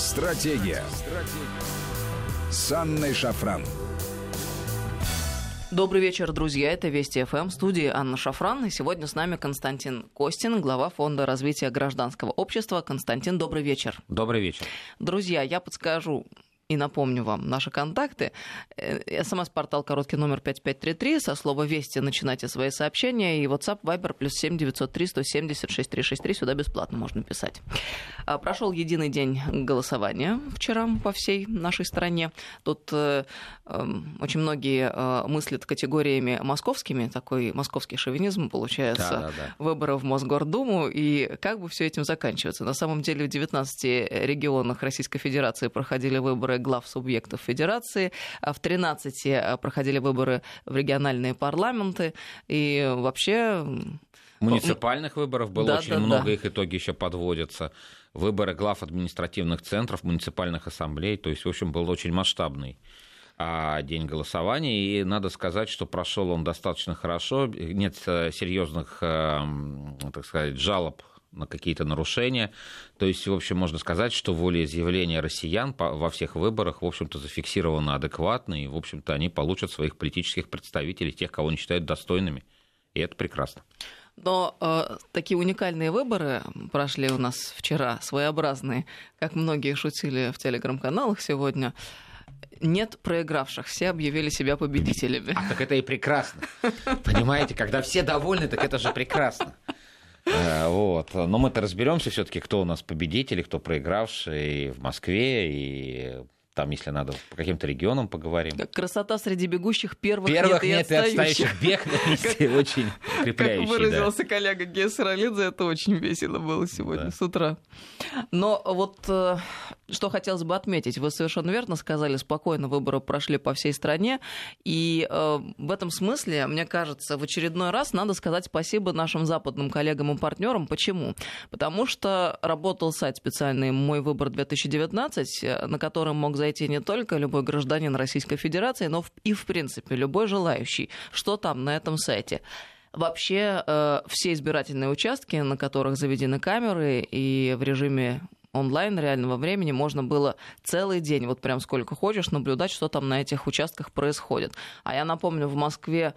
Стратегия. Стратегия. С Анной Шафран. Добрый вечер, друзья. Это Вести ФМ, студии Анна Шафран. И сегодня с нами Константин Костин, глава Фонда развития гражданского общества. Константин, добрый вечер. Добрый вечер. Друзья, я подскажу и напомню вам наши контакты. Э, СМС-портал короткий номер 5533. Со слова «Вести» начинайте свои сообщения. И WhatsApp, Viber, плюс 7 903 170 6363. Сюда бесплатно можно писать. А, прошел единый день голосования вчера по всей нашей стране. Тут э, э, очень многие э, мыслят категориями московскими. Такой московский шовинизм получается. Да, да, да. Выборы в Мосгордуму. И как бы все этим заканчиваться? На самом деле в 19 регионах Российской Федерации проходили выборы глав субъектов федерации. А в 13 э, проходили выборы в региональные парламенты. И вообще... Муниципальных выборов было да, очень да, много, да. их итоги еще подводятся. Выборы глав административных центров, муниципальных ассамблей. То есть, в общем, был очень масштабный а, день голосования, и надо сказать, что прошел он достаточно хорошо, нет э, серьезных, э, так сказать, жалоб на какие-то нарушения. То есть, в общем, можно сказать, что волеизъявление россиян во всех выборах, в общем-то, зафиксировано адекватно, и, в общем-то, они получат своих политических представителей, тех, кого они считают достойными. И это прекрасно. Но э, такие уникальные выборы прошли у нас вчера, своеобразные, как многие шутили в телеграм-каналах сегодня. Нет проигравших, все объявили себя победителями. А, так это и прекрасно. Понимаете, когда все довольны, так это же прекрасно. Э, вот. Но мы-то разберемся все-таки, кто у нас победитель, кто проигравший в Москве и там, если надо, по каким-то регионам поговорим. Красота среди бегущих первых, первых нет, нет и отстающих. Бег на месте очень укрепляющий. Как выразился коллега Гессералидзе, это очень весело было сегодня с утра. Но вот э, что хотелось бы отметить. Вы совершенно верно сказали, спокойно выборы прошли по всей стране. И э, в этом смысле, мне кажется, в очередной раз надо сказать спасибо нашим западным коллегам и партнерам. Почему? Потому что работал сайт специальный «Мой выбор 2019», на котором мог зайти не только любой гражданин Российской Федерации, но и, в принципе, любой желающий. Что там на этом сайте? Вообще э, все избирательные участки, на которых заведены камеры и в режиме онлайн реального времени можно было целый день, вот прям сколько хочешь, наблюдать, что там на этих участках происходит. А я напомню, в Москве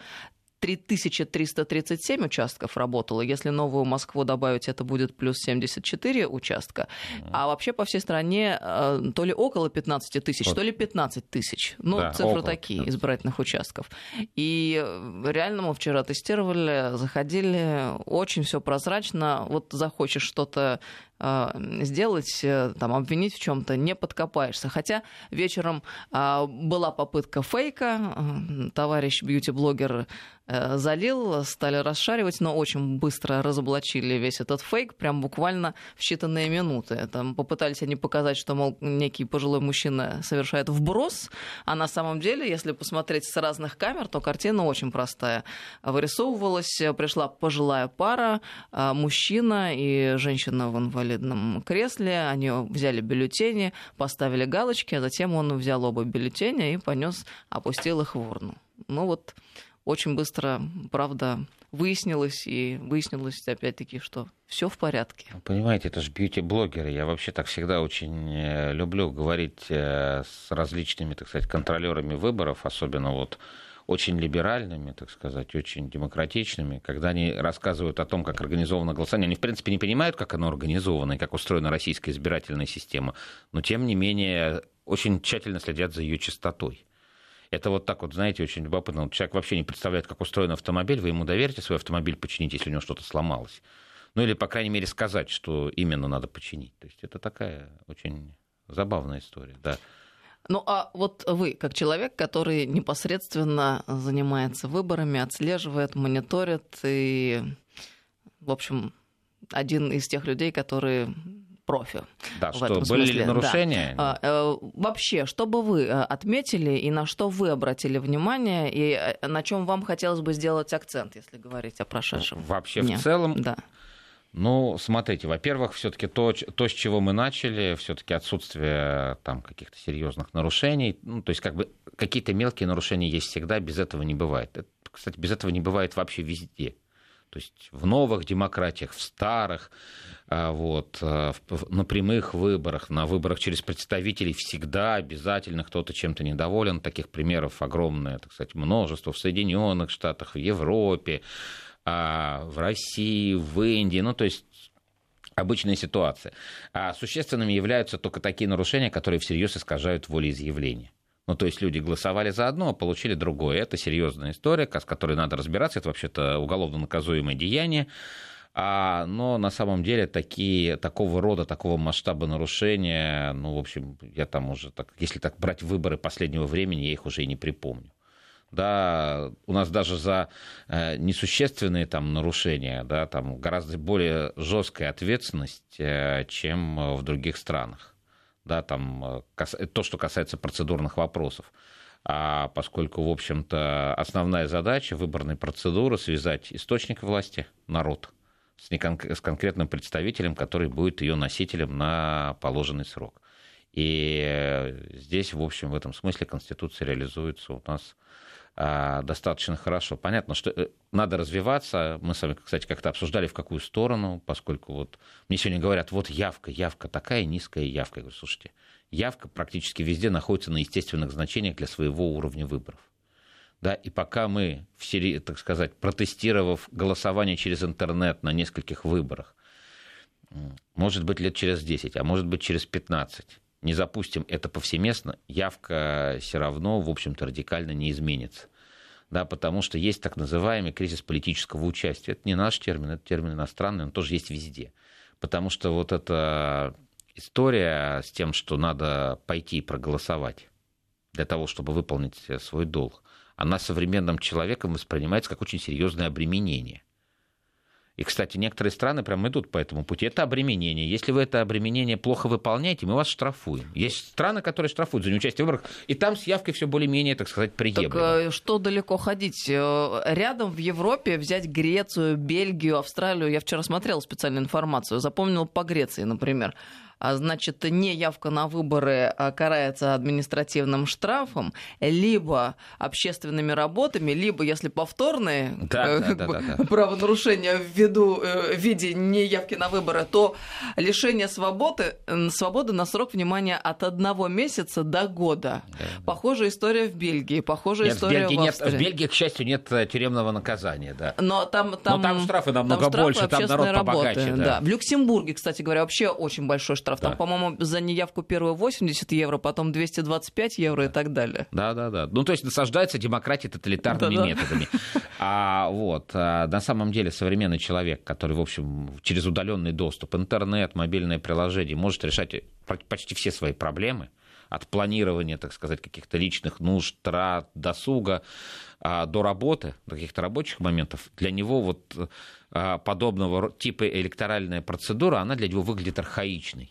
3337 участков работало. Если новую Москву добавить, это будет плюс 74 участка. А вообще по всей стране э, то ли около 15 тысяч, вот. то ли 15 тысяч. Ну, да, цифры такие 15. избирательных участков. И реально мы вчера тестировали, заходили, очень все прозрачно. Вот захочешь что-то э, сделать, э, там, обвинить в чем-то, не подкопаешься. Хотя вечером была попытка фейка. Товарищ бьюти-блогер Э, залил, стали расшаривать, но очень быстро разоблачили весь этот фейк, прям буквально в считанные минуты. Там попытались они показать, что, мол, некий пожилой мужчина совершает вброс, а на самом деле, если посмотреть с разных камер, то картина очень простая. Вырисовывалась, пришла пожилая пара, э, мужчина и женщина в инвалидном кресле, они взяли бюллетени, поставили галочки, а затем он взял оба бюллетеня и понес, опустил их в урну. Ну вот очень быстро, правда, выяснилось, и выяснилось опять-таки, что все в порядке. Понимаете, это же бьюти-блогеры. Я вообще так всегда очень э, люблю говорить э, с различными, так сказать, контролерами выборов, особенно вот очень либеральными, так сказать, очень демократичными, когда они рассказывают о том, как организовано голосование. Они, в принципе, не понимают, как оно организовано и как устроена российская избирательная система, но, тем не менее, очень тщательно следят за ее чистотой. Это вот так вот, знаете, очень любопытно. Человек вообще не представляет, как устроен автомобиль, вы ему доверите свой автомобиль починить, если у него что-то сломалось. Ну или, по крайней мере, сказать, что именно надо починить. То есть это такая очень забавная история, да. Ну а вот вы, как человек, который непосредственно занимается выборами, отслеживает, мониторит и, в общем, один из тех людей, которые профи. Да, в что этом были смысле. ли нарушения? Да. А, э, вообще, что бы вы э, отметили и на что вы обратили внимание, и э, на чем вам хотелось бы сделать акцент, если говорить о прошедшем? Вообще дне? в целом. Да. Ну, смотрите, во-первых, все-таки то, то, с чего мы начали, все-таки отсутствие там каких-то серьезных нарушений. Ну, то есть, как бы какие-то мелкие нарушения есть всегда, без этого не бывает. Это, кстати, без этого не бывает вообще везде. То есть в новых демократиях, в старых, а, вот, а, на прямых выборах, на выборах через представителей всегда обязательно кто-то чем-то недоволен. Таких примеров огромное, так сказать, множество в Соединенных Штатах, в Европе, а, в России, в Индии. Ну, то есть обычная ситуация. А существенными являются только такие нарушения, которые всерьез искажают волеизъявление. Ну, то есть люди голосовали за одно, а получили другое. Это серьезная история, с которой надо разбираться. Это вообще-то уголовно наказуемое деяние. А, но на самом деле такие, такого рода, такого масштаба нарушения, ну, в общем, я там уже, так, если так брать выборы последнего времени, я их уже и не припомню. Да, у нас даже за э, несущественные там нарушения, да, там гораздо более жесткая ответственность, э, чем в других странах. Да, там, э, то, что касается процедурных вопросов. А поскольку, в общем-то, основная задача выборной процедуры связать источник власти, народ, с, некон- с конкретным представителем, который будет ее носителем на положенный срок. И здесь, в общем, в этом смысле Конституция реализуется у нас достаточно хорошо. Понятно, что э, надо развиваться. Мы с вами, кстати, как-то обсуждали, в какую сторону, поскольку вот мне сегодня говорят, вот явка, явка такая низкая явка. Я говорю, слушайте, явка практически везде находится на естественных значениях для своего уровня выборов. Да, и пока мы, в так сказать, протестировав голосование через интернет на нескольких выборах, может быть, лет через 10, а может быть, через 15, не запустим это повсеместно, явка все равно, в общем-то, радикально не изменится. Да, потому что есть так называемый кризис политического участия. Это не наш термин, это термин иностранный, он тоже есть везде. Потому что вот эта история с тем, что надо пойти и проголосовать для того, чтобы выполнить свой долг, она современным человеком воспринимается как очень серьезное обременение. И, кстати, некоторые страны прям идут по этому пути. Это обременение. Если вы это обременение плохо выполняете, мы вас штрафуем. Есть страны, которые штрафуют за неучастие в выборах, и там с явкой все более-менее, так сказать, приемлемо. Так э, что далеко ходить? Э, рядом в Европе взять Грецию, Бельгию, Австралию. Я вчера смотрел специальную информацию, запомнил по Греции, например. А, значит, неявка на выборы а, карается административным штрафом, либо общественными работами, либо, если повторные да, да, да, да, правонарушения в, виду, э, в виде неявки на выборы, то лишение свободы, свободы на срок внимания от одного месяца до года. Да, Похожая история в Бельгии, похожая нет, история в Бельгии в Австрии. Нет, в Бельгии, к счастью, нет э, тюремного наказания, да. Но там, там, Но там штрафы намного там штрафы, больше, там народ работы, побогаче. Да. Да. В Люксембурге, кстати говоря, вообще очень большой штраф штраф. Да. Там, по-моему, за неявку первую 80 евро, потом 225 евро и так далее. Да, да, да. Ну, то есть насаждается демократия тоталитарными да, методами. А вот а, на самом деле современный человек, который, в общем, через удаленный доступ, интернет, мобильное приложение, может решать почти все свои проблемы, от планирования, так сказать, каких-то личных нужд, трат, досуга а, до работы, до каких-то рабочих моментов, для него вот а, подобного типа электоральная процедура, она для него выглядит архаичной.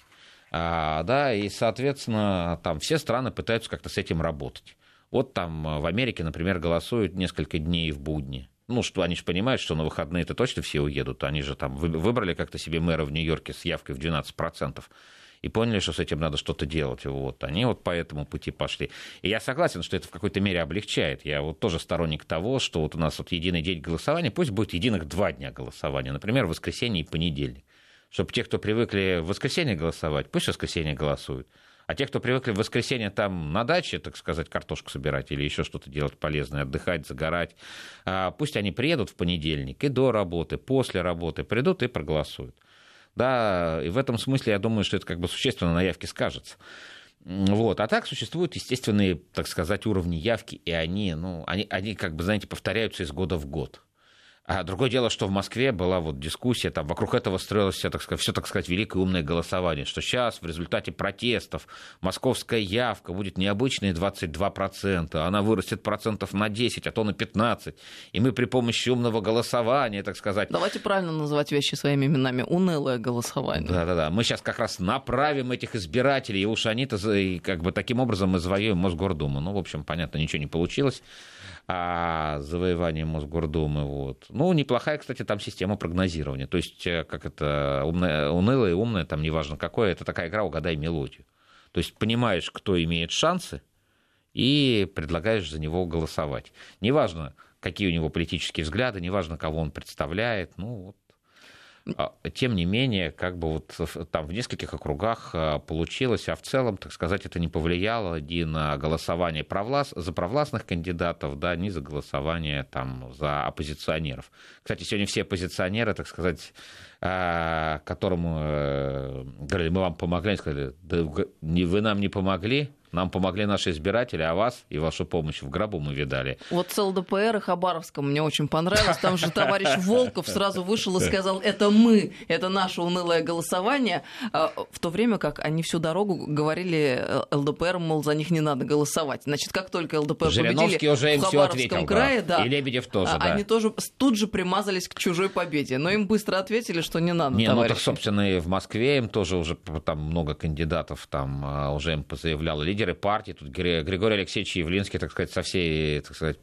А, да, и, соответственно, там все страны пытаются как-то с этим работать. Вот там в Америке, например, голосуют несколько дней в будни. Ну, что они же понимают, что на выходные это точно все уедут. Они же там выбрали как-то себе мэра в Нью-Йорке с явкой в 12% и поняли, что с этим надо что-то делать. Вот. Они вот по этому пути пошли. И я согласен, что это в какой-то мере облегчает. Я вот тоже сторонник того, что вот у нас вот единый день голосования, пусть будет единых два дня голосования, например, воскресенье и понедельник чтобы те, кто привыкли в воскресенье голосовать, пусть в воскресенье голосуют. А те, кто привыкли в воскресенье там на даче, так сказать, картошку собирать или еще что-то делать полезное, отдыхать, загорать, а, пусть они приедут в понедельник и до работы, после работы придут и проголосуют. Да, и в этом смысле я думаю, что это как бы существенно на явке скажется. Вот. А так существуют естественные, так сказать, уровни явки, и они, ну, они, они как бы, знаете, повторяются из года в год. А другое дело, что в Москве была вот дискуссия, там вокруг этого строилось все, так сказать, все, так сказать, великое умное голосование, что сейчас в результате протестов московская явка будет необычные 22%, она вырастет процентов на 10, а то на 15, и мы при помощи умного голосования, так сказать... Давайте правильно называть вещи своими именами, унылое голосование. Да-да-да, мы сейчас как раз направим этих избирателей, и уж они-то как бы таким образом мы завоюем Мосгордуму. Ну, в общем, понятно, ничего не получилось а, завоевание Мосгордумы. Вот. Ну, неплохая, кстати, там система прогнозирования. То есть, э, как это, умная, унылая умная, там неважно какое, это такая игра «Угадай мелодию». То есть, понимаешь, кто имеет шансы, и предлагаешь за него голосовать. Неважно, какие у него политические взгляды, неважно, кого он представляет. Ну, вот тем не менее, как бы вот там в нескольких округах а, получилось, а в целом, так сказать, это не повлияло ни на голосование провласт, за провластных кандидатов, да, ни за голосование там за оппозиционеров. Кстати, сегодня все оппозиционеры, так сказать, а, которому э, говорили, мы вам помогли, они сказали, да вы нам не помогли, нам помогли наши избиратели, а вас и вашу помощь в гробу мы видали. Вот с ЛДПР и Хабаровском мне очень понравилось. Там же товарищ Волков сразу вышел и сказал, это мы, это наше унылое голосование. А, в то время как они всю дорогу говорили э, ЛДПР, мол, за них не надо голосовать. Значит, как только ЛДПР победили уже в Хабаровском ответил, крае, да. да, и Лебедев тоже, да. Они тоже тут же примазались к чужой победе. Но им быстро ответили, что не надо, Не, товарищи. ну так, собственно, и в Москве им тоже уже там много кандидатов там а, уже им позаявлял лидер лидеры партии, тут Григорий Алексеевич Явлинский, так сказать, со всей, так сказать,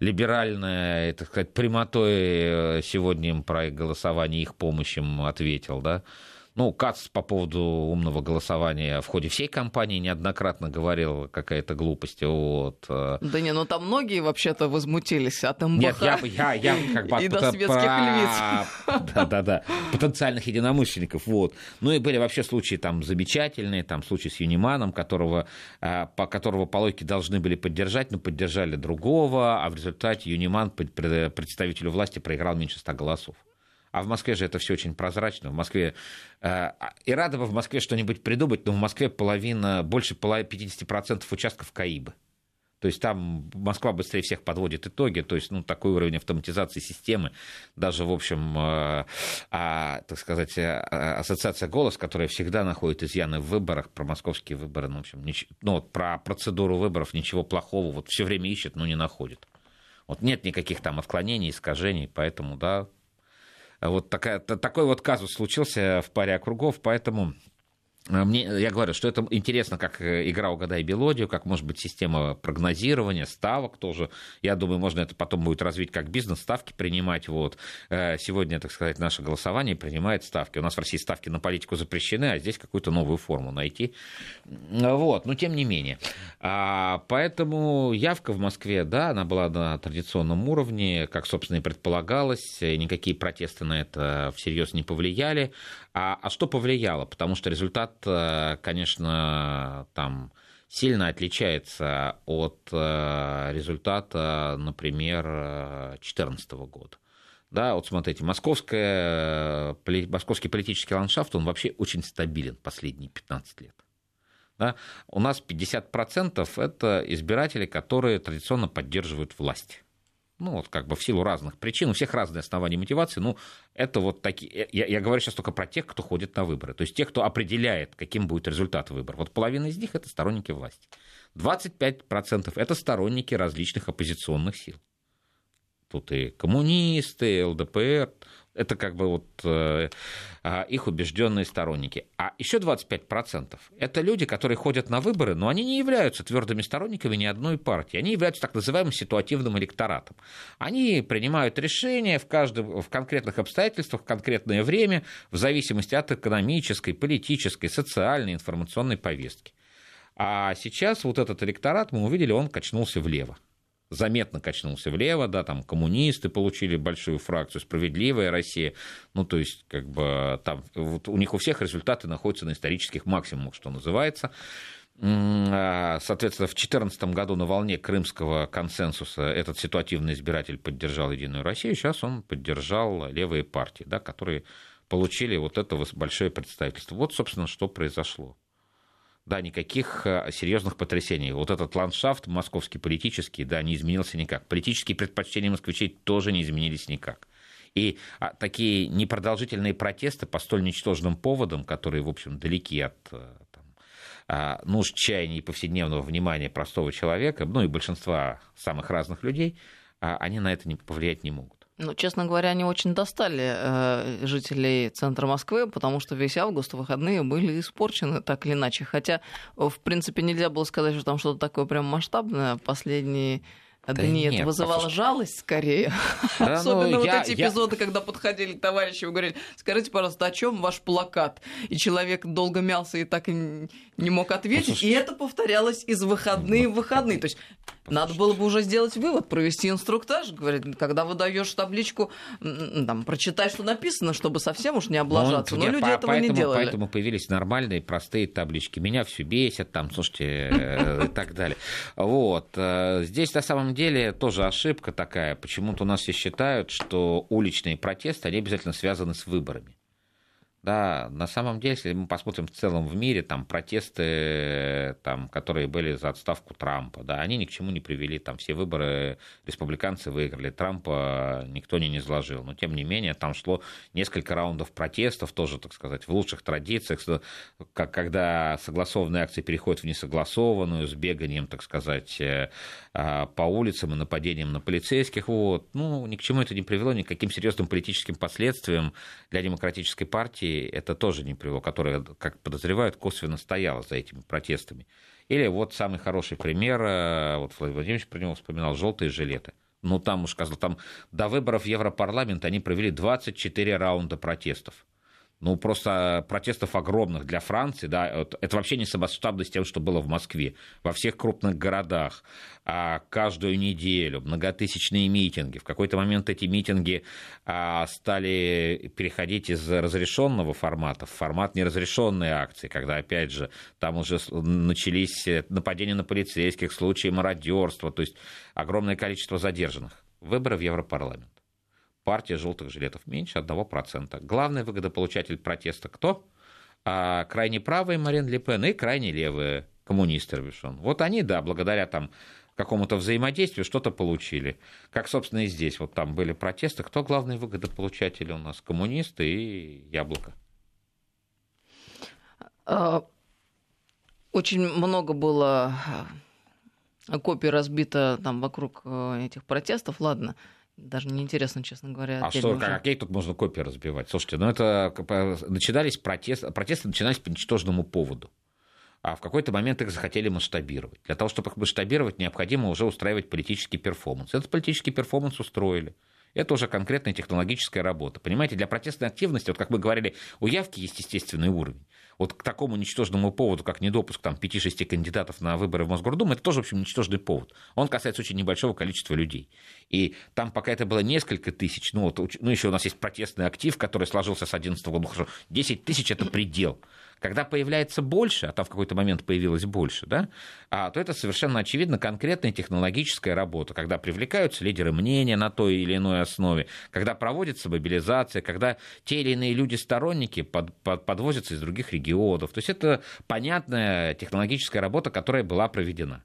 либеральной, так сказать, прямотой э, сегодня им про голосование, их помощь ответил, да. Ну, Кац по поводу умного голосования в ходе всей кампании неоднократно говорил какая-то глупость. Вот. Э. Да не, ну там многие вообще-то возмутились от МБХ Нет, я, я, я как бы... И до светских львиц. Да-да-да, потенциальных единомышленников. Вот. Ну и были вообще случаи там замечательные, там случай с Юниманом, которого, э, по которого по логике должны были поддержать, но поддержали другого, а в результате Юниман представителю власти проиграл меньше 100 голосов. А в Москве же это все очень прозрачно. В Москве э, и рада бы в Москве что-нибудь придумать, но в Москве половина, больше 50% участков КАИБы. То есть там Москва быстрее всех подводит итоги, то есть ну, такой уровень автоматизации системы, даже, в общем, э, а, так сказать, э, ассоциация «Голос», которая всегда находит изъяны в выборах, про московские выборы, ну, в общем, нич... ну, вот про процедуру выборов ничего плохого, вот все время ищет, но не находит. Вот нет никаких там отклонений, искажений, поэтому, да, вот такая, такой вот казус случился в паре округов, поэтому мне, я говорю, что это интересно, как э, игра «Угадай мелодию», как может быть система прогнозирования, ставок тоже. Я думаю, можно это потом будет развить как бизнес, ставки принимать. Вот. Э, сегодня, так сказать, наше голосование принимает ставки. У нас в России ставки на политику запрещены, а здесь какую-то новую форму найти. Вот. Но тем не менее. А, поэтому явка в Москве, да, она была на традиционном уровне, как, собственно, и предполагалось. Никакие протесты на это всерьез не повлияли. А, а что повлияло? Потому что результат, э, конечно, там сильно отличается от э, результата, например, 2014 года. Да, вот смотрите, московская, московский политический ландшафт, он вообще очень стабилен последние 15 лет. Да? У нас 50% это избиратели, которые традиционно поддерживают власть ну, вот как бы в силу разных причин, у всех разные основания мотивации, ну, это вот такие, я, я говорю сейчас только про тех, кто ходит на выборы, то есть тех, кто определяет, каким будет результат выборов. Вот половина из них это сторонники власти. 25% это сторонники различных оппозиционных сил. Тут и коммунисты, и ЛДПР, это как бы вот э, а, их убежденные сторонники. А еще 25% это люди, которые ходят на выборы, но они не являются твердыми сторонниками ни одной партии. Они являются так называемым ситуативным электоратом. Они принимают решения в, каждом, в конкретных обстоятельствах, в конкретное время, в зависимости от экономической, политической, социальной, информационной повестки. А сейчас вот этот электорат, мы увидели, он качнулся влево заметно качнулся влево, да, там коммунисты получили большую фракцию, справедливая Россия, ну, то есть, как бы, там, вот у них у всех результаты находятся на исторических максимумах, что называется. А, соответственно, в 2014 году на волне крымского консенсуса этот ситуативный избиратель поддержал Единую Россию, сейчас он поддержал левые партии, да, которые получили вот это большое представительство. Вот, собственно, что произошло да, никаких э, серьезных потрясений. Вот этот ландшафт московский политический, да, не изменился никак. Политические предпочтения москвичей тоже не изменились никак. И а, такие непродолжительные протесты по столь ничтожным поводам, которые, в общем, далеки от э, там, а, нужд, чаяний и повседневного внимания простого человека, ну и большинства самых разных людей, а, они на это повлиять не могут. Ну, честно говоря, они очень достали э, жителей центра Москвы, потому что весь август выходные были испорчены так или иначе. Хотя, в принципе, нельзя было сказать, что там что-то такое прям масштабное. Последние Да, да нет, нет, вызывало послушай. жалость скорее. Да, Особенно ну, вот я, эти эпизоды, я... когда подходили товарищи и говорили, скажите, пожалуйста, о чем ваш плакат? И человек долго мялся и так и не мог ответить. Послушай. И это повторялось из выходные в выходные. То есть послушай. надо было бы уже сделать вывод, провести инструктаж. Говорит, когда выдаешь табличку, там, прочитай, что написано, чтобы совсем уж не ну, облажаться. Но, Но люди по- этого поэтому, не делали. Поэтому появились нормальные, простые таблички. Меня все бесит, там, слушайте, э, и так далее. Вот. Э, здесь на самом деле тоже ошибка такая. Почему-то у нас все считают, что уличные протесты, они обязательно связаны с выборами. Да, на самом деле, если мы посмотрим в целом в мире, там протесты, там, которые были за отставку Трампа, да, они ни к чему не привели, там все выборы республиканцы выиграли, Трампа никто не изложил, но тем не менее там шло несколько раундов протестов, тоже, так сказать, в лучших традициях, как, когда согласованные акции переходят в несогласованную, с беганием, так сказать, э, а, по улицам и нападением на полицейских, вот, ну, ни к чему это не привело, никаким серьезным политическим последствиям для демократической партии это тоже не привело, которая, как подозревают, косвенно стояла за этими протестами. Или вот самый хороший пример, э, вот Владимир Владимирович про него вспоминал, желтые жилеты. Ну, там уж сказал, там до выборов в Европарламент они провели 24 раунда протестов ну, просто протестов огромных для Франции, да, это вообще не сопоставно с тем, что было в Москве. Во всех крупных городах а, каждую неделю многотысячные митинги. В какой-то момент эти митинги а, стали переходить из разрешенного формата в формат неразрешенной акции, когда, опять же, там уже начались нападения на полицейских, случаи мародерства, то есть огромное количество задержанных. Выборы в Европарламент партия желтых жилетов меньше 1%. Главный выгодополучатель протеста кто? А, крайне правые Марин Ле Пен и крайне левые коммунисты Робишон. Вот они, да, благодаря там какому-то взаимодействию что-то получили. Как, собственно, и здесь. Вот там были протесты. Кто главный выгодополучатель у нас? Коммунисты и Яблоко. А, очень много было копий разбито там вокруг э, этих протестов. Ладно, даже неинтересно, честно говоря. А что, уже. какие тут можно копии разбивать? Слушайте, ну это начинались протесты, протесты начинались по ничтожному поводу. А в какой-то момент их захотели масштабировать. Для того, чтобы их масштабировать, необходимо уже устраивать политический перформанс. Этот политический перформанс устроили. Это уже конкретная технологическая работа. Понимаете, для протестной активности, вот как мы говорили, у явки есть естественный уровень. Вот к такому ничтожному поводу, как недопуск там, 5-6 кандидатов на выборы в Мосгордуму, это тоже, в общем, ничтожный повод. Он касается очень небольшого количества людей. И там пока это было несколько тысяч, ну, вот, ну еще у нас есть протестный актив, который сложился с 2011 года, ну, хорошо, 10 тысяч – это предел. Когда появляется больше, а там в какой-то момент появилось больше, да, а, то это совершенно очевидно конкретная технологическая работа, когда привлекаются лидеры мнения на той или иной основе, когда проводится мобилизация, когда те или иные люди-сторонники под, под, подвозятся из других регионов. То есть это понятная технологическая работа, которая была проведена.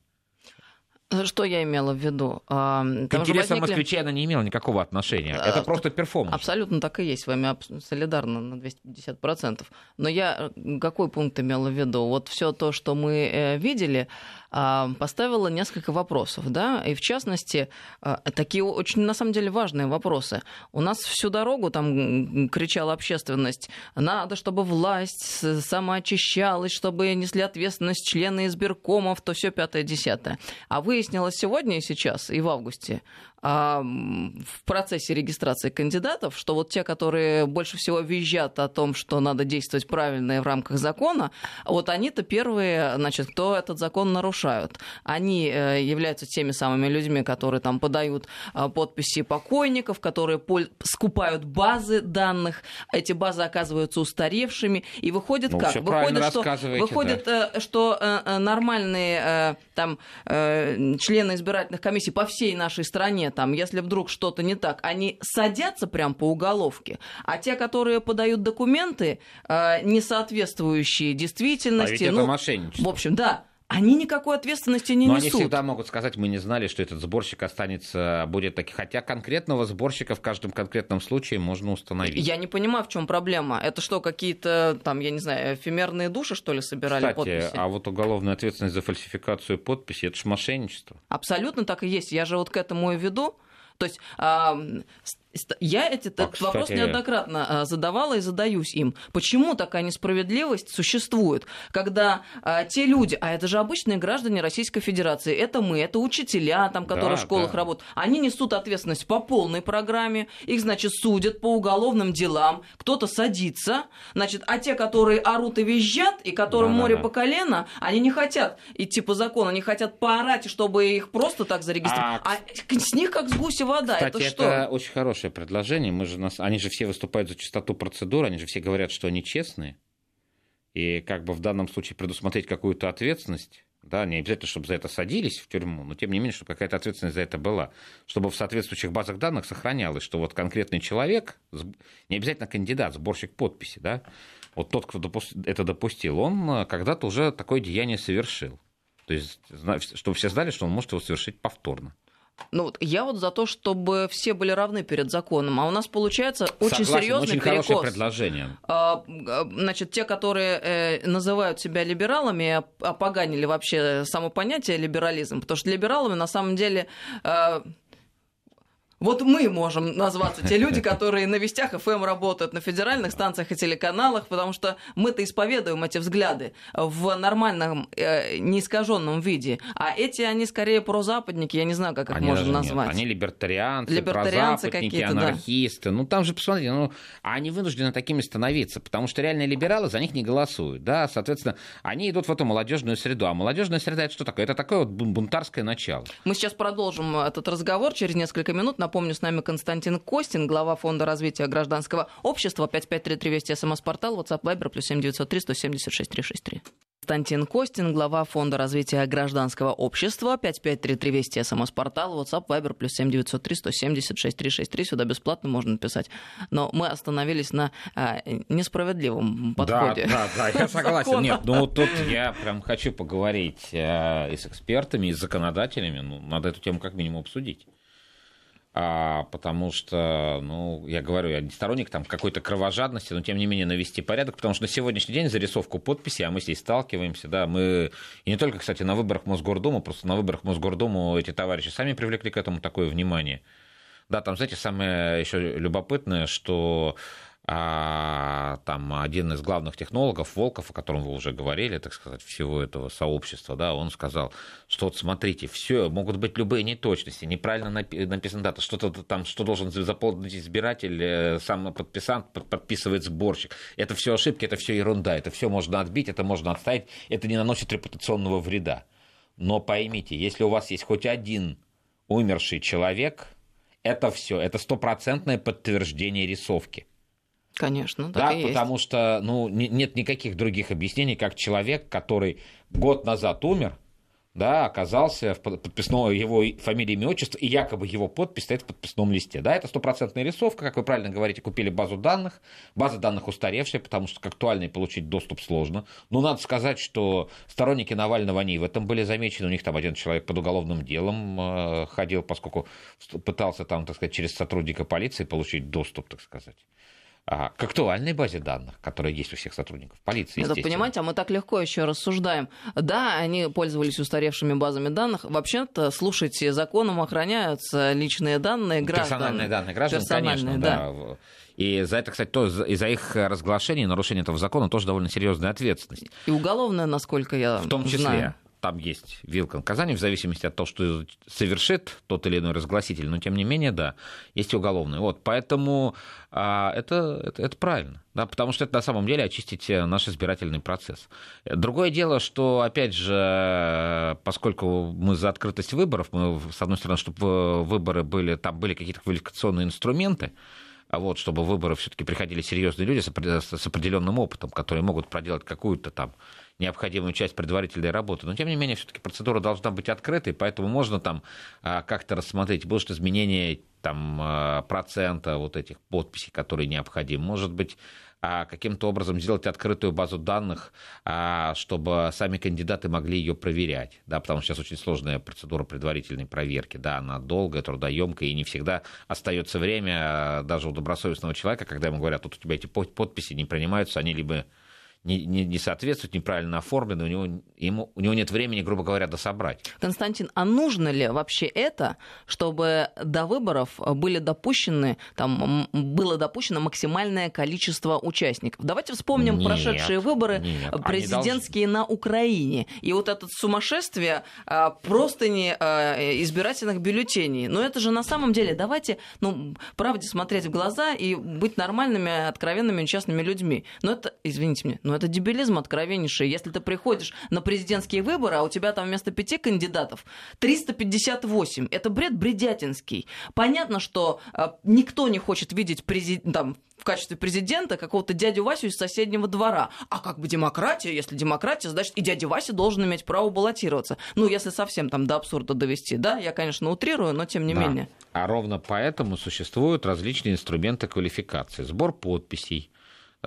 Что я имела в виду? Там К интересам возникли... москвичей она не имела никакого отношения. Это просто перформанс. Абсолютно так и есть. С вами солидарно на 250%. Но я э, какой пункт имела в виду? Вот все то, что мы э, видели, поставила несколько вопросов, да, и в частности, такие очень, на самом деле, важные вопросы. У нас всю дорогу там кричала общественность, надо, чтобы власть самоочищалась, чтобы несли ответственность члены избиркомов, то все пятое-десятое. А выяснилось сегодня и сейчас, и в августе, в процессе регистрации кандидатов, что вот те, которые больше всего визжат о том, что надо действовать правильно и в рамках закона, вот они-то первые, значит, кто этот закон нарушают. Они э, являются теми самыми людьми, которые там подают а, подписи покойников, которые скупают базы данных, эти базы оказываются устаревшими, и выходит ну, как? Выходит, что, выходит да. Э, что э, нормальные там члены избирательных комиссий по всей нашей стране там, если вдруг что-то не так, они садятся прям по уголовке, а те, которые подают документы, э, не соответствующие действительности... А ведь ну, это мошенничество. В общем, да, они никакой ответственности не Но несут. они всегда могут сказать, мы не знали, что этот сборщик останется, будет таким. Хотя конкретного сборщика в каждом конкретном случае можно установить. Я не понимаю, в чем проблема. Это что, какие-то там, я не знаю, эфемерные души, что ли, собирали Кстати, подписи? а вот уголовная ответственность за фальсификацию подписи, это же мошенничество. Абсолютно так и есть. Я же вот к этому и веду. То есть я этот, а, кстати... вопрос неоднократно а, задавала и задаюсь им. Почему такая несправедливость существует, когда а, те люди, а это же обычные граждане Российской Федерации, это мы, это учителя, там, которые да, в школах да. работают, они несут ответственность по полной программе, их, значит, судят по уголовным делам, кто-то садится, значит, а те, которые орут и визжат, и которым да, море да, да. по колено, они не хотят идти по закону, они хотят поорать, чтобы их просто так зарегистрировать. А, а с них как с гуся вода. Кстати, это что? Это очень хорошее предложение. Мы же нас... Они же все выступают за чистоту процедур, они же все говорят, что они честные. И как бы в данном случае предусмотреть какую-то ответственность, да, не обязательно, чтобы за это садились в тюрьму, но тем не менее, чтобы какая-то ответственность за это была, чтобы в соответствующих базах данных сохранялось, что вот конкретный человек, не обязательно кандидат, сборщик подписи, да, вот тот, кто это допустил, он э, когда-то уже такое деяние совершил. То есть, чтобы все знали, что он может его совершить повторно. Ну, вот я вот за то, чтобы все были равны перед законом, а у нас получается очень Согласен, серьезный очень перекос. хорошее предложение. А, а, значит, те, которые э, называют себя либералами, опоганили вообще само понятие либерализм, потому что либералами на самом деле э, вот мы можем назваться те люди, которые на вестях ФМ работают на федеральных станциях и телеканалах, потому что мы-то исповедуем эти взгляды в нормальном, э, неискаженном виде. А эти, они скорее прозападники, я не знаю, как их они можно назвать. Нет, они либертарианцы, либертарианцы прозападники, анархисты. Да. Ну там же, посмотрите, ну, они вынуждены такими становиться, потому что реальные либералы за них не голосуют. Да? Соответственно, они идут в эту молодежную среду. А молодежная среда это что такое? Это такое вот бунтарское начало. Мы сейчас продолжим этот разговор через несколько минут. Напомню, с нами Константин Костин, глава Фонда развития гражданского общества. 5533 Вести, СМС-портал, WhatsApp, Viber, плюс 7903 176 363. Константин Костин, глава Фонда развития гражданского общества. 5533 Вести, СМС-портал, WhatsApp, Viber, плюс 7903 176 363. Сюда бесплатно можно написать. Но мы остановились на а, несправедливом подходе. Да, да, да, я согласен. Нет, ну тут я прям хочу поговорить а, и с экспертами, и с законодателями. Ну, надо эту тему как минимум обсудить а, потому что, ну, я говорю, я не сторонник там какой-то кровожадности, но тем не менее навести порядок, потому что на сегодняшний день зарисовку подписи, а мы здесь сталкиваемся, да, мы, и не только, кстати, на выборах Мосгордумы, просто на выборах Мосгордуму эти товарищи сами привлекли к этому такое внимание. Да, там, знаете, самое еще любопытное, что а, там один из главных технологов, Волков, о котором вы уже говорили, так сказать, всего этого сообщества, да, он сказал, что вот смотрите, все, могут быть любые неточности, неправильно написана дата, что-то там, что должен заполнить избиратель, э, сам подписант подписывает сборщик. Это все ошибки, это все ерунда, это все можно отбить, это можно отставить, это не наносит репутационного вреда. Но поймите, если у вас есть хоть один умерший человек, это все, это стопроцентное подтверждение рисовки. Конечно, да, потому есть. что ну, нет никаких других объяснений, как человек, который год назад умер, да, оказался в подписном его фамилии, имя, отчество, и якобы его подпись стоит в подписном листе. Да, это стопроцентная рисовка, как вы правильно говорите, купили базу данных, база данных устаревшая, потому что к актуальной получить доступ сложно. Но надо сказать, что сторонники Навального, они в этом были замечены, у них там один человек под уголовным делом э, ходил, поскольку пытался там, так сказать, через сотрудника полиции получить доступ, так сказать. А, к актуальной базе данных, которая есть у всех сотрудников полиции. Это понимаете, а мы так легко еще рассуждаем. Да, они пользовались устаревшими базами данных. Вообще-то, слушайте, законом охраняются личные данные граждан. Персональные данные граждан, конечно, да. да. И за это, кстати, то, и за их разглашение, нарушение этого закона тоже довольно серьезная ответственность. И уголовная, насколько я В том числе. Знаю там есть вилка наказания, в зависимости от того, что совершит тот или иной разгласитель, но тем не менее, да, есть уголовный. Вот, поэтому а, это, это, это правильно, да, потому что это на самом деле очистить э, наш избирательный процесс. Другое дело, что, опять же, поскольку мы за открытость выборов, мы, с одной стороны, чтобы выборы были, там были какие-то квалификационные инструменты, вот, чтобы выборы все-таки приходили серьезные люди с определенным опытом, которые могут проделать какую-то там необходимую часть предварительной работы. Но, тем не менее, все-таки процедура должна быть открытой, поэтому можно там а, как-то рассмотреть, будет изменение там, а, процента вот этих подписей, которые необходимы. Может быть, а, каким-то образом сделать открытую базу данных, чтобы сами кандидаты могли ее проверять, да, потому что сейчас очень сложная процедура предварительной проверки, да, она долгая, трудоемкая, и не всегда остается время даже у добросовестного человека, когда ему говорят, тут у тебя эти подписи не принимаются, они либо не, не, не соответствует, неправильно оформлен, у него, ему, у него нет времени, грубо говоря, дособрать. Константин, а нужно ли вообще это, чтобы до выборов были допущены, там, было допущено максимальное количество участников? Давайте вспомним нет, прошедшие выборы нет, президентские на Украине. И вот это сумасшествие а, просто не а, избирательных бюллетеней. Но это же на самом деле, давайте, ну, правде смотреть в глаза и быть нормальными, откровенными, честными людьми. Но это, извините меня, но это дебилизм откровеннейший. Если ты приходишь на президентские выборы, а у тебя там вместо пяти кандидатов 358, это бред бредятинский. Понятно, что э, никто не хочет видеть президент, там, в качестве президента какого-то дядю Васю из соседнего двора. А как бы демократия? Если демократия, значит и дядя Вася должен иметь право баллотироваться. Ну, если совсем там до абсурда довести, да, я, конечно, утрирую, но тем не да. менее. А ровно поэтому существуют различные инструменты квалификации. Сбор подписей,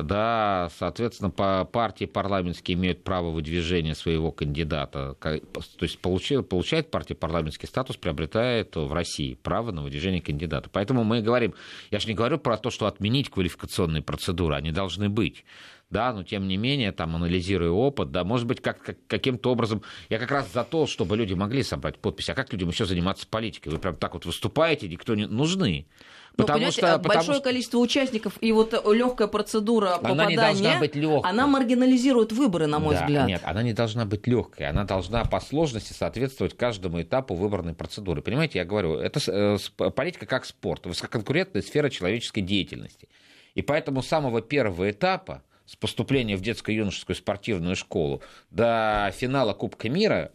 да, соответственно, по партии парламентские имеют право выдвижения своего кандидата. То есть получает, получает партия парламентский статус, приобретает в России право на выдвижение кандидата. Поэтому мы говорим, я же не говорю про то, что отменить квалификационные процедуры, они должны быть да, но тем не менее, там, анализируя опыт, да, может быть, как, как, каким-то образом, я как раз за то, чтобы люди могли собрать подписи, а как людям еще заниматься политикой? Вы прям так вот выступаете, никто не нужны. Ну, потому что, большое потому... количество участников и вот легкая процедура она попадания, не должна быть легкой. она маргинализирует выборы, на мой да, взгляд. Нет, она не должна быть легкой, она должна по сложности соответствовать каждому этапу выборной процедуры. Понимаете, я говорю, это э, политика как спорт, высококонкурентная сфера человеческой деятельности. И поэтому с самого первого этапа с поступления в детско-юношескую спортивную школу до финала Кубка мира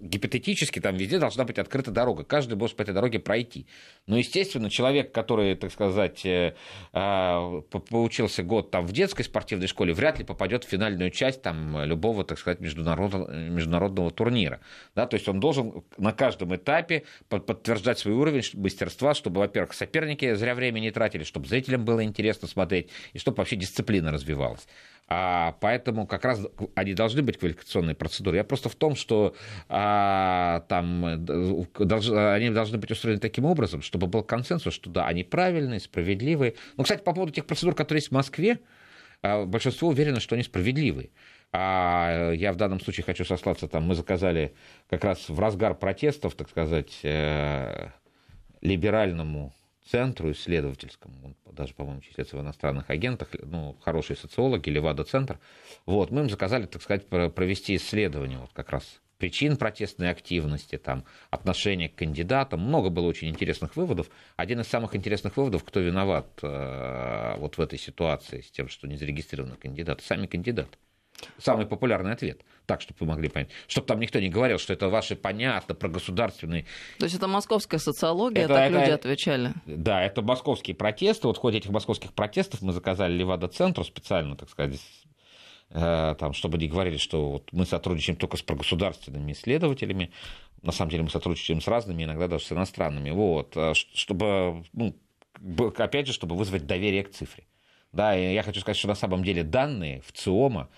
гипотетически там везде должна быть открыта дорога. Каждый может по этой дороге пройти. Но, естественно, человек, который, так сказать, э, а, поучился год там в детской спортивной школе, вряд ли попадет в финальную часть там любого, так сказать, международного, международного турнира. Да, то есть он должен на каждом этапе подтверждать свой уровень мастерства, чтобы, во-первых, соперники зря время не тратили, чтобы зрителям было интересно смотреть, и чтобы вообще дисциплина развивалась. А поэтому как раз они должны быть квалификационные процедуры. Я просто в том, что а, там долж, они должны быть устроены таким образом, чтобы был консенсус, что да, они правильные, справедливые. Ну, кстати, по поводу тех процедур, которые есть в Москве, а, большинство уверено, что они справедливые. А я в данном случае хочу сослаться, там мы заказали как раз в разгар протестов, так сказать, э, либеральному центру исследовательскому, он даже, по-моему, числится в иностранных агентах, ну, хорошие социологи, Левада-центр, вот, мы им заказали, так сказать, провести исследование вот как раз причин протестной активности, там, отношения к кандидатам. Много было очень интересных выводов. Один из самых интересных выводов, кто виноват э, вот в этой ситуации с тем, что не зарегистрированы кандидаты, сами кандидаты. Самый популярный ответ. Так, чтобы вы могли понять. Чтобы там никто не говорил, что это ваши понятно про государственные... То есть это московская социология, это, так это, люди отвечали? Да, это московские протесты. Вот в ходе этих московских протестов мы заказали Левада-центру специально, так сказать, э, там, чтобы не говорили, что вот мы сотрудничаем только с прогосударственными исследователями. На самом деле мы сотрудничаем с разными, иногда даже с иностранными. Вот, э, чтобы, ну, опять же, чтобы вызвать доверие к цифре. Да, и я хочу сказать, что на самом деле данные в ЦИОМа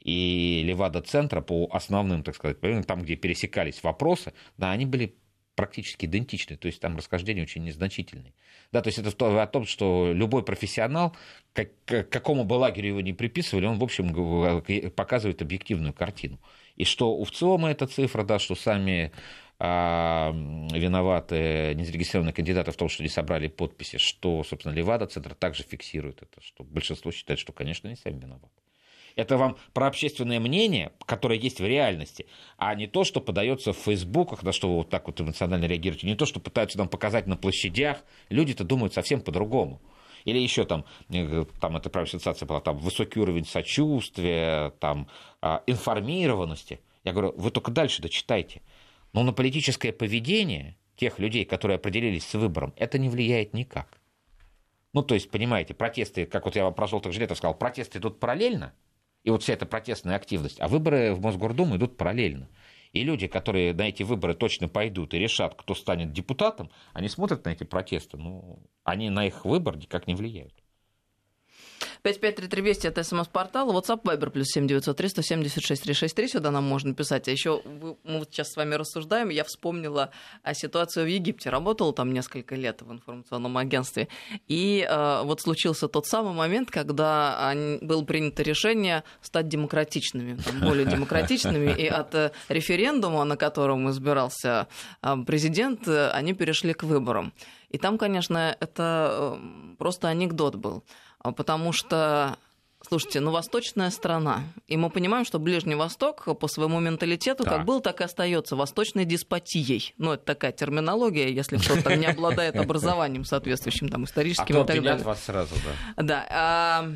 и Левада-центра по основным, так сказать, там, где пересекались вопросы, да, они были практически идентичны, то есть там расхождения очень незначительные. Да, то есть это о том, что любой профессионал, как, к какому бы лагерю его не приписывали, он, в общем, показывает объективную картину. И что у ВЦИОМа эта цифра, да, что сами а, виноваты незарегистрированные кандидаты в том, что не собрали подписи, что, собственно, Левада-центр также фиксирует это, что большинство считает, что, конечно, они сами виноваты. Это вам про общественное мнение, которое есть в реальности, а не то, что подается в фейсбуках, на что вы вот так вот эмоционально реагируете, не то, что пытаются нам показать на площадях. Люди-то думают совсем по-другому. Или еще там, э, там это правильная сенсация была, там высокий уровень сочувствия, там а, информированности. Я говорю, вы только дальше дочитайте. Но на политическое поведение тех людей, которые определились с выбором, это не влияет никак. Ну, то есть, понимаете, протесты, как вот я вам про желтых жилетов сказал, протесты идут параллельно, и вот вся эта протестная активность. А выборы в Мосгордуму идут параллельно. И люди, которые на эти выборы точно пойдут и решат, кто станет депутатом, они смотрят на эти протесты, ну, они на их выбор никак не влияют. 553320 это смс-портал, WhatsApp Viber плюс 7903 176 363, сюда нам можно писать. А еще мы вот сейчас с вами рассуждаем, я вспомнила ситуацию в Египте. Работала там несколько лет в информационном агентстве. И э, вот случился тот самый момент, когда было принято решение стать демократичными, более демократичными. И от э, референдума, на котором избирался э, президент, э, они перешли к выборам. И там, конечно, это просто анекдот был, потому что Слушайте, ну восточная страна, и мы понимаем, что Ближний Восток по своему менталитету да. как был, так и остается восточной деспотией. Ну, это такая терминология, если кто-то не обладает образованием соответствующим там историческим а и так далее. вас сразу, да. Да. А,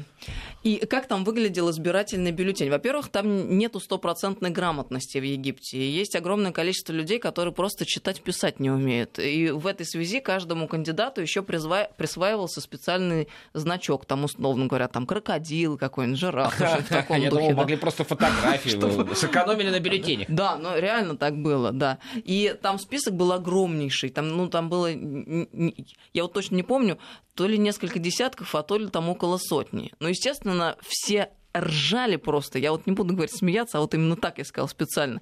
и как там выглядел избирательный бюллетень? Во-первых, там нету стопроцентной грамотности в Египте. И есть огромное количество людей, которые просто читать, писать не умеют. И в этой связи каждому кандидату еще присваивался специальный значок. Там, условно говоря, там крокодил, какой-нибудь, жираф. В таком Я духе, думал, могли просто фотографии. Сэкономили на бюллетенях. Да, ну реально так было, да. И там список был огромнейший. Там, ну, там было... Я вот точно не помню, то ли несколько десятков, а то ли там около сотни. Ну, естественно, все ржали просто. Я вот не буду говорить смеяться, а вот именно так я сказал специально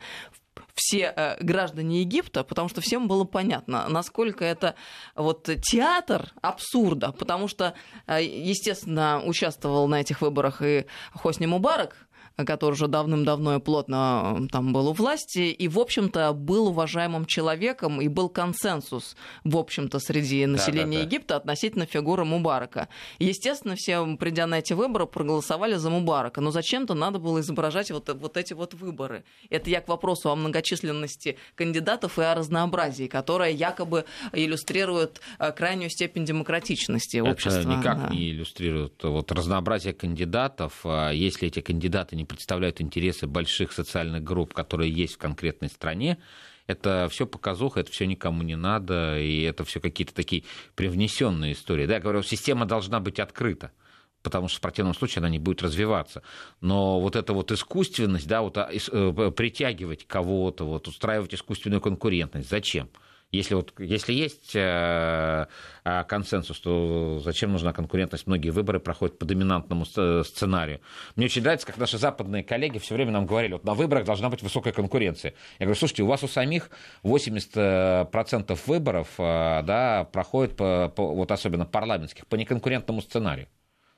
все э, граждане Египта, потому что всем было понятно, насколько это вот театр абсурда, потому что, э, естественно, участвовал на этих выборах и Хосни Мубарак, который уже давным-давно и плотно э, там был у власти, и, в общем-то, был уважаемым человеком, и был консенсус, в общем-то, среди населения да, да, да. Египта относительно фигуры Мубарака. Естественно, все, придя на эти выборы, проголосовали за Мубарака, но зачем-то надо было изображать вот, вот эти вот выборы. Это я к вопросу о многочисленности кандидатов и о разнообразии, которое якобы иллюстрирует э, крайнюю степень демократичности общества. Это никак да. не иллюстрирует вот разнообразие кандидатов, а если эти кандидаты не представляют интересы больших социальных групп, которые есть в конкретной стране, это все показуха, это все никому не надо, и это все какие-то такие привнесенные истории. Да, я говорю, система должна быть открыта потому что в противном случае она не будет развиваться. Но вот эта вот искусственность, да, вот а, э, притягивать кого-то, вот, устраивать искусственную конкурентность, зачем? Если, вот, если есть э, э, консенсус, то зачем нужна конкурентность? Многие выборы проходят по доминантному сценарию. Мне очень нравится, как наши западные коллеги все время нам говорили, вот на выборах должна быть высокая конкуренция. Я говорю, слушайте, у вас у самих 80% выборов э, да, проходит, по, по, вот особенно парламентских, по неконкурентному сценарию.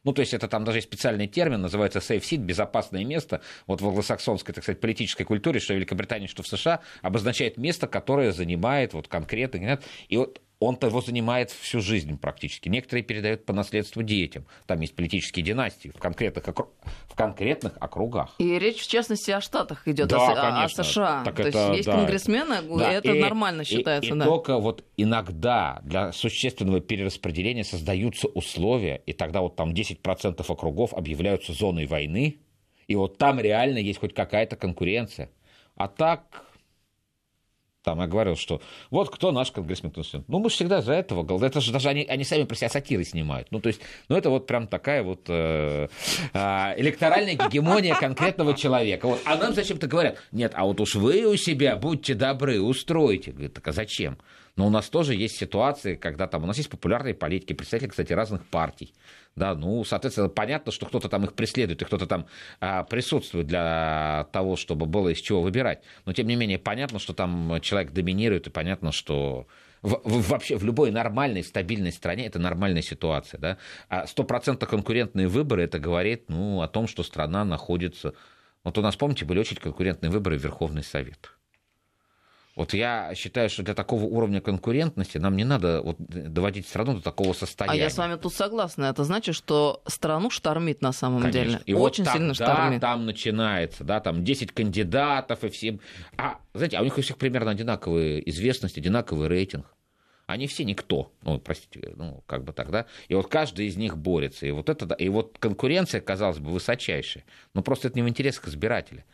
Ну, то есть это там даже есть специальный термин, называется safe seat, безопасное место. Вот в англосаксонской, так сказать, политической культуре, что в Великобритании, что в США, обозначает место, которое занимает вот конкретно. И вот он-то его занимает всю жизнь практически. Некоторые передают по наследству детям. Там есть политические династии в конкретных, округ... в конкретных округах. И речь, в частности, о Штатах идет, да, о, конечно. о США. Так То это, есть есть да. конгрессмены, да. это и, нормально считается. И, и да. только вот иногда для существенного перераспределения создаются условия, и тогда вот там 10% округов объявляются зоной войны, и вот там реально есть хоть какая-то конкуренция. А так там я говорил, что вот кто наш конгрессмен. Ну, мы всегда за этого говорим. Это же даже они, они сами про себя сатиры снимают. Ну, то есть, ну, это вот прям такая вот э, э, электоральная гегемония конкретного человека. Вот. А нам зачем-то говорят, нет, а вот уж вы у себя, будьте добры, устройте. Говорит, так а зачем? Но у нас тоже есть ситуации, когда там у нас есть популярные политики, представители, кстати, разных партий. Да, ну, соответственно, понятно, что кто-то там их преследует, и кто-то там а, присутствует для того, чтобы было из чего выбирать. Но, тем не менее, понятно, что там человек доминирует, и понятно, что в, в, вообще в любой нормальной, стабильной стране это нормальная ситуация. Да? А стопроцентно конкурентные выборы, это говорит ну, о том, что страна находится... Вот у нас, помните, были очень конкурентные выборы в Верховный Совет. Вот я считаю, что для такого уровня конкурентности нам не надо вот доводить страну до такого состояния. А я с вами тут согласна. Это значит, что страну штормит на самом Конечно. деле. И Очень вот там, сильно да, штормит. там начинается, да, там 10 кандидатов и всем. А, знаете, а у них у всех примерно одинаковые известность, одинаковый рейтинг. Они все никто, ну, простите, ну, как бы так, да, и вот каждый из них борется, и вот это, и вот конкуренция, казалось бы, высочайшая, но просто это не в интересах избирателя.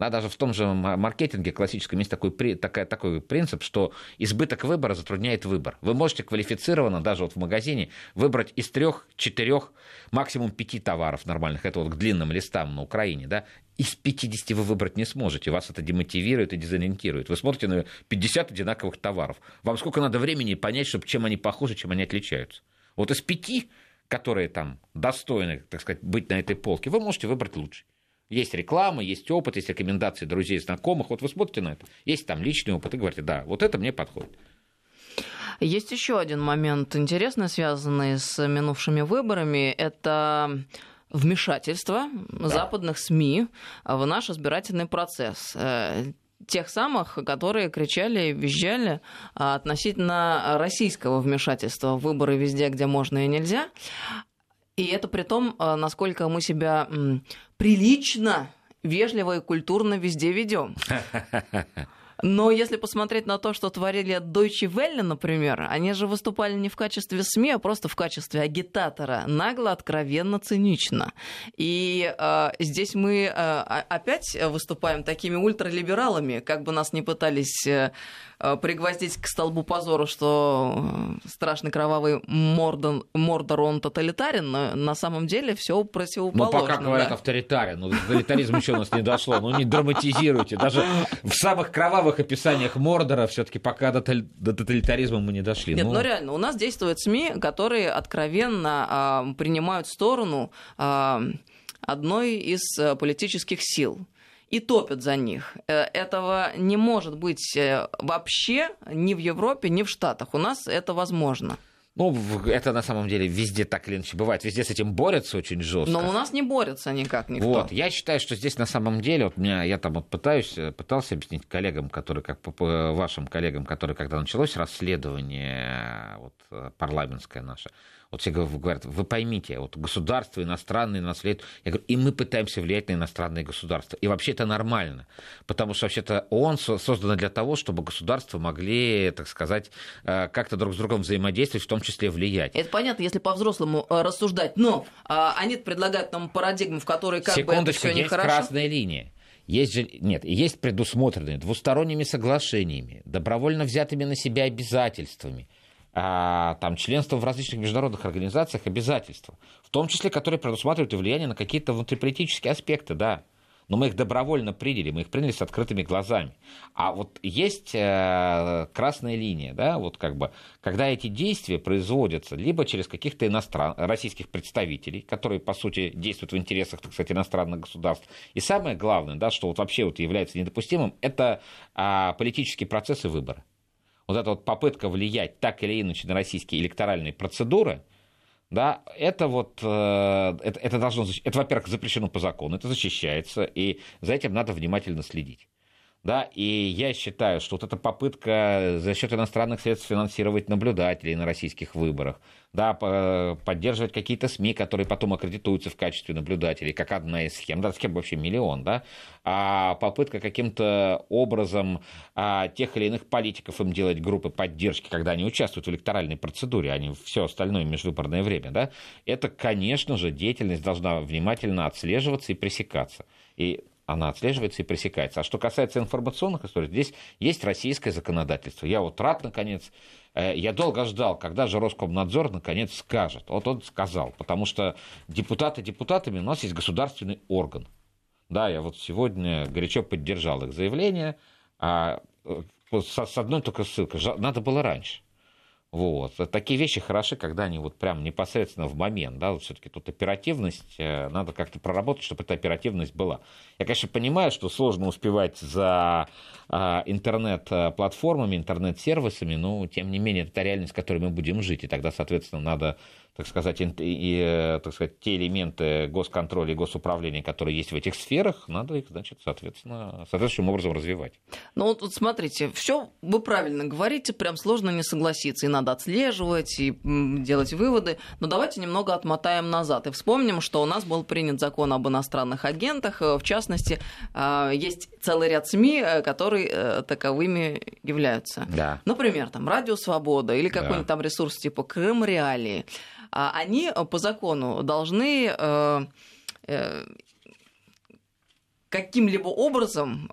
Да, даже в том же маркетинге классическом есть такой, такая, такой принцип, что избыток выбора затрудняет выбор. Вы можете квалифицированно, даже вот в магазине, выбрать из трех, четырех, максимум пяти товаров нормальных. Это вот к длинным листам на Украине, да, из 50 вы выбрать не сможете. Вас это демотивирует и дезориентирует. Вы смотрите на 50 одинаковых товаров. Вам сколько надо времени понять, чтобы чем они похожи, чем они отличаются. Вот из пяти которые там достойны, так сказать, быть на этой полке, вы можете выбрать лучший. Есть реклама, есть опыт, есть рекомендации друзей, знакомых. Вот вы смотрите на это. Есть там личный опыт и говорите, да, вот это мне подходит. Есть еще один момент интересный, связанный с минувшими выборами. Это вмешательство да. западных СМИ в наш избирательный процесс э, тех самых, которые кричали и визжали относительно российского вмешательства в выборы везде, где можно и нельзя. И это при том, э, насколько мы себя прилично, вежливо и культурно везде ведем. Но если посмотреть на то, что творили Deutsche Welle, например, они же выступали не в качестве СМИ, а просто в качестве агитатора. Нагло, откровенно, цинично. И э, здесь мы э, опять выступаем такими ультралибералами, как бы нас не пытались э, Э, пригвоздить к столбу позору, что э, страшный кровавый Мордор, Мордор он тоталитарен, но на самом деле все противоположно. Ну, пока говорят да. авторитарен, но тоталитаризм еще у нас не дошло. Ну, не драматизируйте. Даже в самых кровавых описаниях Мордора все-таки пока до, до тоталитаризма мы не дошли. Нет, ну... ну реально, у нас действуют СМИ, которые откровенно а, принимают сторону а, одной из а, политических сил и топят за них. Э, этого не может быть э, вообще ни в Европе, ни в Штатах. У нас это возможно. Ну, это на самом деле везде так или иначе бывает. Везде с этим борются очень жестко. Но у нас не борются никак никто. Вот, я считаю, что здесь на самом деле, вот меня, я там вот пытаюсь, э, пытался объяснить коллегам, которые, как вашим коллегам, которые, когда началось расследование вот, парламентское наше, вот все говорят, вы поймите, вот государство иностранные наследуют. Я говорю, и мы пытаемся влиять на иностранные государства. И вообще это нормально, потому что вообще-то ООН создана для того, чтобы государства могли, так сказать, э, как-то друг с другом взаимодействовать, в том числе влиять. Это понятно, если по-взрослому э, рассуждать, но а, они предлагают нам парадигму, в которой как Секундочку, бы это все есть нехорошо. красная линия. Есть же, нет, есть предусмотренные двусторонними соглашениями, добровольно взятыми на себя обязательствами – там, членство в различных международных организациях обязательства, в том числе, которые предусматривают и влияние на какие-то внутриполитические аспекты, да. Но мы их добровольно приняли, мы их приняли с открытыми глазами. А вот есть э, красная линия, да, вот как бы, когда эти действия производятся либо через каких-то иностран... российских представителей, которые, по сути, действуют в интересах, так сказать, иностранных государств. И самое главное, да, что вот вообще вот является недопустимым, это э, политические процессы выбора вот эта вот попытка влиять так или иначе на российские электоральные процедуры, да, это вот, э, это, это должно, это, во-первых, запрещено по закону, это защищается, и за этим надо внимательно следить. Да, и я считаю, что вот эта попытка за счет иностранных средств финансировать наблюдателей на российских выборах, да, поддерживать какие-то СМИ, которые потом аккредитуются в качестве наблюдателей, как одна из схем, да, схем вообще миллион, да, а попытка каким-то образом а, тех или иных политиков им делать группы поддержки, когда они участвуют в электоральной процедуре, а не все остальное межвыборное время, да, это, конечно же, деятельность должна внимательно отслеживаться и пресекаться. И она отслеживается и пресекается. А что касается информационных историй, здесь есть российское законодательство. Я вот рад, наконец, э, я долго ждал, когда же Роскомнадзор наконец скажет. Вот он сказал, потому что депутаты депутатами у нас есть государственный орган. Да, я вот сегодня горячо поддержал их заявление, а э, с одной только ссылкой, надо было раньше. Вот. Такие вещи хороши, когда они вот прям непосредственно в момент, да, вот все-таки тут оперативность, э, надо как-то проработать, чтобы эта оперативность была. Я, конечно, понимаю, что сложно успевать за а, интернет-платформами, интернет-сервисами, но, тем не менее, это та реальность, в которой мы будем жить, и тогда, соответственно, надо так сказать, и, э, так сказать, те элементы госконтроля и госуправления, которые есть в этих сферах, надо их, значит, соответственно, соответствующим образом развивать. Ну вот вот смотрите, все вы правильно говорите, прям сложно не согласиться, и надо отслеживать, и делать выводы, но давайте немного отмотаем назад и вспомним, что у нас был принят закон об иностранных агентах, э, в частности, а, есть целый ряд СМИ, э, которые таковыми являются. Да. Например, там Радио Свобода или какой-нибудь да. там ресурс типа Крым Реалии. А они э, по закону должны э, э, каким-либо образом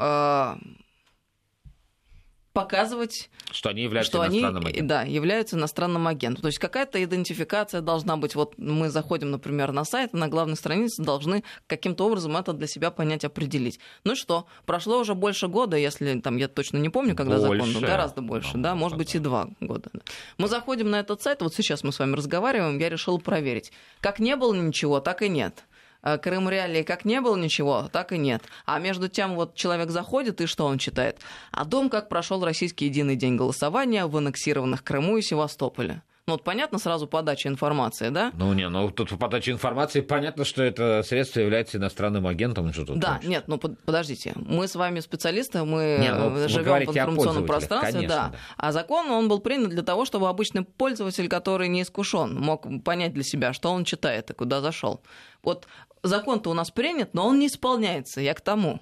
показывать, что они являются что иностранным они, агентом. Да, являются иностранным агентом. То есть какая-то идентификация должна быть. Вот мы заходим, например, на сайт, на главной странице должны каким-то образом это для себя понять, определить. Ну что, прошло уже больше года, если там я точно не помню, когда больше. закон был, гораздо больше, ну, да, может быть и два года. Мы заходим на этот сайт, вот сейчас мы с вами разговариваем, я решил проверить. Как не было ничего, так и нет. Э, Крым реалии как не было ничего, так и нет. А между тем вот человек заходит, и что он читает? О том, как прошел российский единый день голосования в аннексированных Крыму и Севастополе. Ну, вот понятно сразу подача информации, да? Ну, не, ну тут по подаче информации понятно, что это средство является иностранным агентом. Что тут да, хочешь. нет, ну подождите. Мы с вами специалисты, мы не, ну, живем в информационном пространстве, конечно, да. да. А закон, он был принят для того, чтобы обычный пользователь, который не искушен, мог понять для себя, что он читает и куда зашел. Вот закон-то у нас принят, но он не исполняется. Я к тому.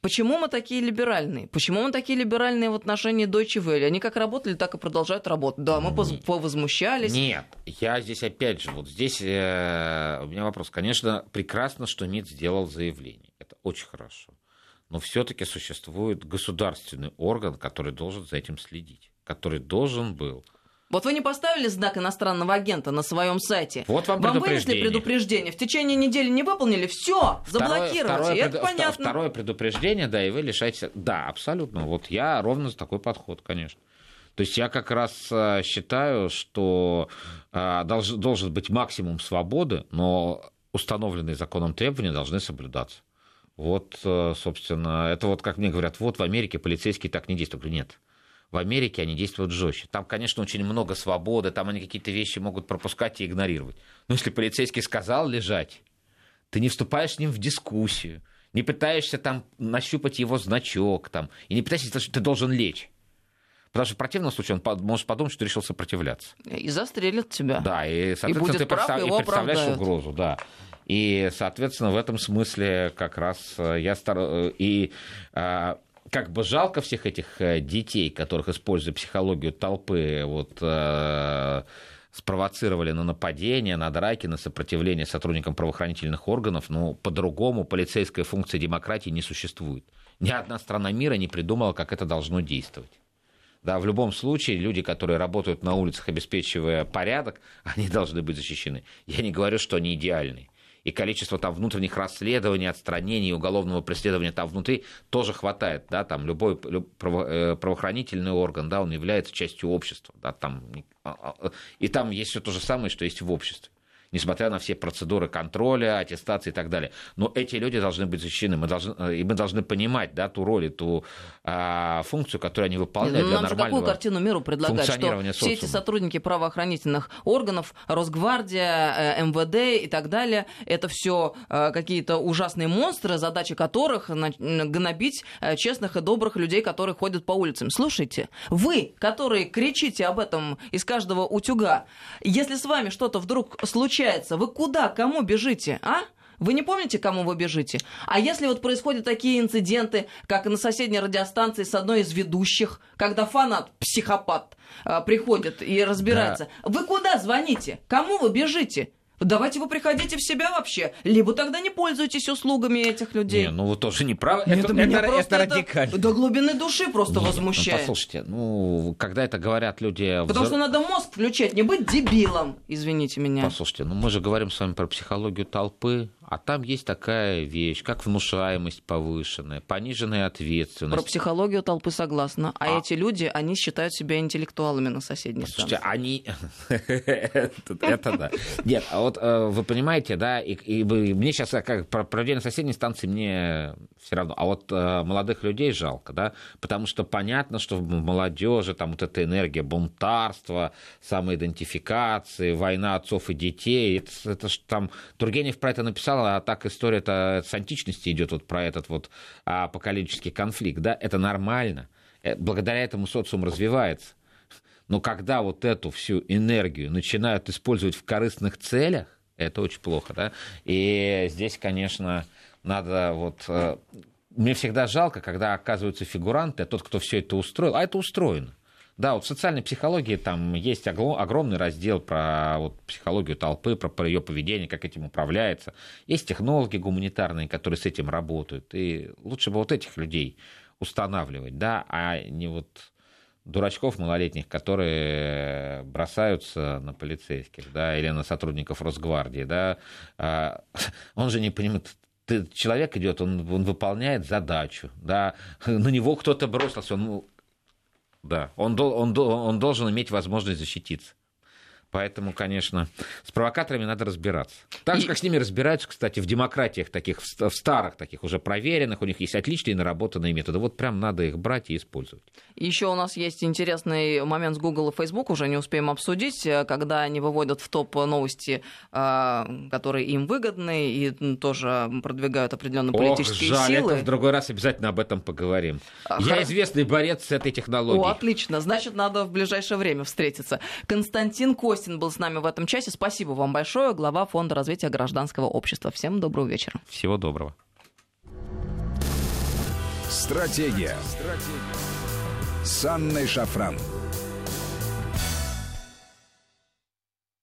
Почему мы такие либеральные? Почему мы такие либеральные в отношении Deutsche Welle? Они как работали, так и продолжают работать. Да, мы повозмущались. Нет, я здесь опять же, вот здесь э, у меня вопрос. Конечно, прекрасно, что МИД сделал заявление. Это очень хорошо. Но все-таки существует государственный орган, который должен за этим следить, который должен был вот вы не поставили знак иностранного агента на своем сайте. Вот вам, вам вынесли предупреждение. В течение недели не выполнили, все, заблокировать. Второе, это пред... понятно. Второе предупреждение, да, и вы лишаетесь. Да, абсолютно. Вот я ровно за такой подход, конечно. То есть я как раз э, считаю, что э, должен, должен быть максимум свободы, но установленные законом требования должны соблюдаться. Вот, э, собственно, это вот как мне говорят, вот в Америке полицейские так не действуют. Нет. В Америке они действуют жестче. Там, конечно, очень много свободы, там они какие-то вещи могут пропускать и игнорировать. Но если полицейский сказал лежать, ты не вступаешь с ним в дискуссию, не пытаешься там нащупать его значок, там, и не пытаешься, что ты должен лечь. Потому что в противном случае он может подумать, что решил сопротивляться. И застрелит тебя. Да, и, соответственно, и ты прав, представ... и представляешь оправдают. угрозу, да. И, соответственно, в этом смысле как раз э, я стар... Э, и а, как бы жалко всех этих э, детей, которых, используя психологию толпы, вот, э, спровоцировали на нападение, на драки, на сопротивление сотрудникам правоохранительных органов, но по-другому полицейская функция демократии не существует. Ни одна страна мира не придумала, как это должно действовать. Да, в любом случае, люди, которые работают на улицах, обеспечивая порядок, они должны быть защищены. Я не говорю, что они идеальны и количество там внутренних расследований, отстранений, уголовного преследования там внутри тоже хватает, да, там любой э, правоохранительный орган, да, он является частью общества, да, там, а, а, и там есть все то же самое, что есть в обществе несмотря на все процедуры контроля, аттестации и так далее. Но эти люди должны быть защищены, мы должны, э, и мы должны понимать да, ту роль, ту а, функцию, которую они выполняют Нам для же какую картину миру предлагать, что все эти сотрудники правоохранительных органов, Росгвардия, э, МВД и так далее, это все э, какие-то ужасные монстры, задача которых гнобить честных и добрых людей, которые ходят по улицам. Слушайте, вы, которые кричите об этом из каждого утюга, если с вами что-то вдруг случится, получается? Вы куда, кому бежите, а? Вы не помните, кому вы бежите? А если вот происходят такие инциденты, как на соседней радиостанции с одной из ведущих, когда фанат, психопат, а, приходит и разбирается, да. вы куда звоните? Кому вы бежите? Давайте вы приходите в себя вообще, либо тогда не пользуйтесь услугами этих людей. Не, ну вы тоже не правы. Это, это, это, это радикально. До глубины души просто Нет, возмущает. Ну, послушайте, ну, когда это говорят люди... Потому что надо мозг включать, не быть дебилом, извините меня. Послушайте, ну мы же говорим с вами про психологию толпы, а там есть такая вещь, как внушаемость повышенная, пониженная ответственность. Про психологию толпы согласна. А, а... эти люди, они считают себя интеллектуалами на соседней Слушайте, станции. они... Это да. Нет, а вот э, вы понимаете, да, и мне сейчас как про проведение соседней станции мне все равно. А вот э, молодых людей жалко, да, потому что понятно, что в молодежи там вот эта энергия бунтарства, самоидентификации, война отцов и детей, это, это там Тургенев про это написал а так история-то с античности идет вот про этот вот апокалиптический конфликт, да, это нормально. Э, благодаря этому социум развивается. Но когда вот эту всю энергию начинают использовать в корыстных целях, это очень плохо, да. И здесь, конечно, надо вот... Э, мне всегда жалко, когда оказываются фигуранты, а тот, кто все это устроил, а это устроено. Да, вот в социальной психологии там есть огромный раздел про вот, психологию толпы, про, про ее поведение, как этим управляется. Есть технологи гуманитарные, которые с этим работают. И лучше бы вот этих людей устанавливать, да, а не вот дурачков малолетних, которые бросаются на полицейских, да, или на сотрудников Росгвардии, да, а, он же не понимает, человек идет, он, он выполняет задачу, да, на него кто-то бросился, он, да, он, он, он должен иметь возможность защититься. Поэтому, конечно, с провокаторами надо разбираться. Так же, и... как с ними разбираются, кстати, в демократиях таких, в старых таких уже проверенных, у них есть отличные наработанные методы. Вот прям надо их брать и использовать. Еще у нас есть интересный момент с Google и Facebook, уже не успеем обсудить, э, когда они выводят в топ новости, э, которые им выгодны, и тоже продвигают определенные политические Ох, жаль, силы. Это в другой раз обязательно об этом поговорим. А, Я известный борец с этой технологией. О, отлично. Значит, надо в ближайшее время встретиться. Константин Кость Костин был с нами в этом часе. Спасибо вам большое. Глава Фонда развития гражданского общества. Всем доброго вечера. Всего доброго. Стратегия. Стратегия. С Анной Шафран.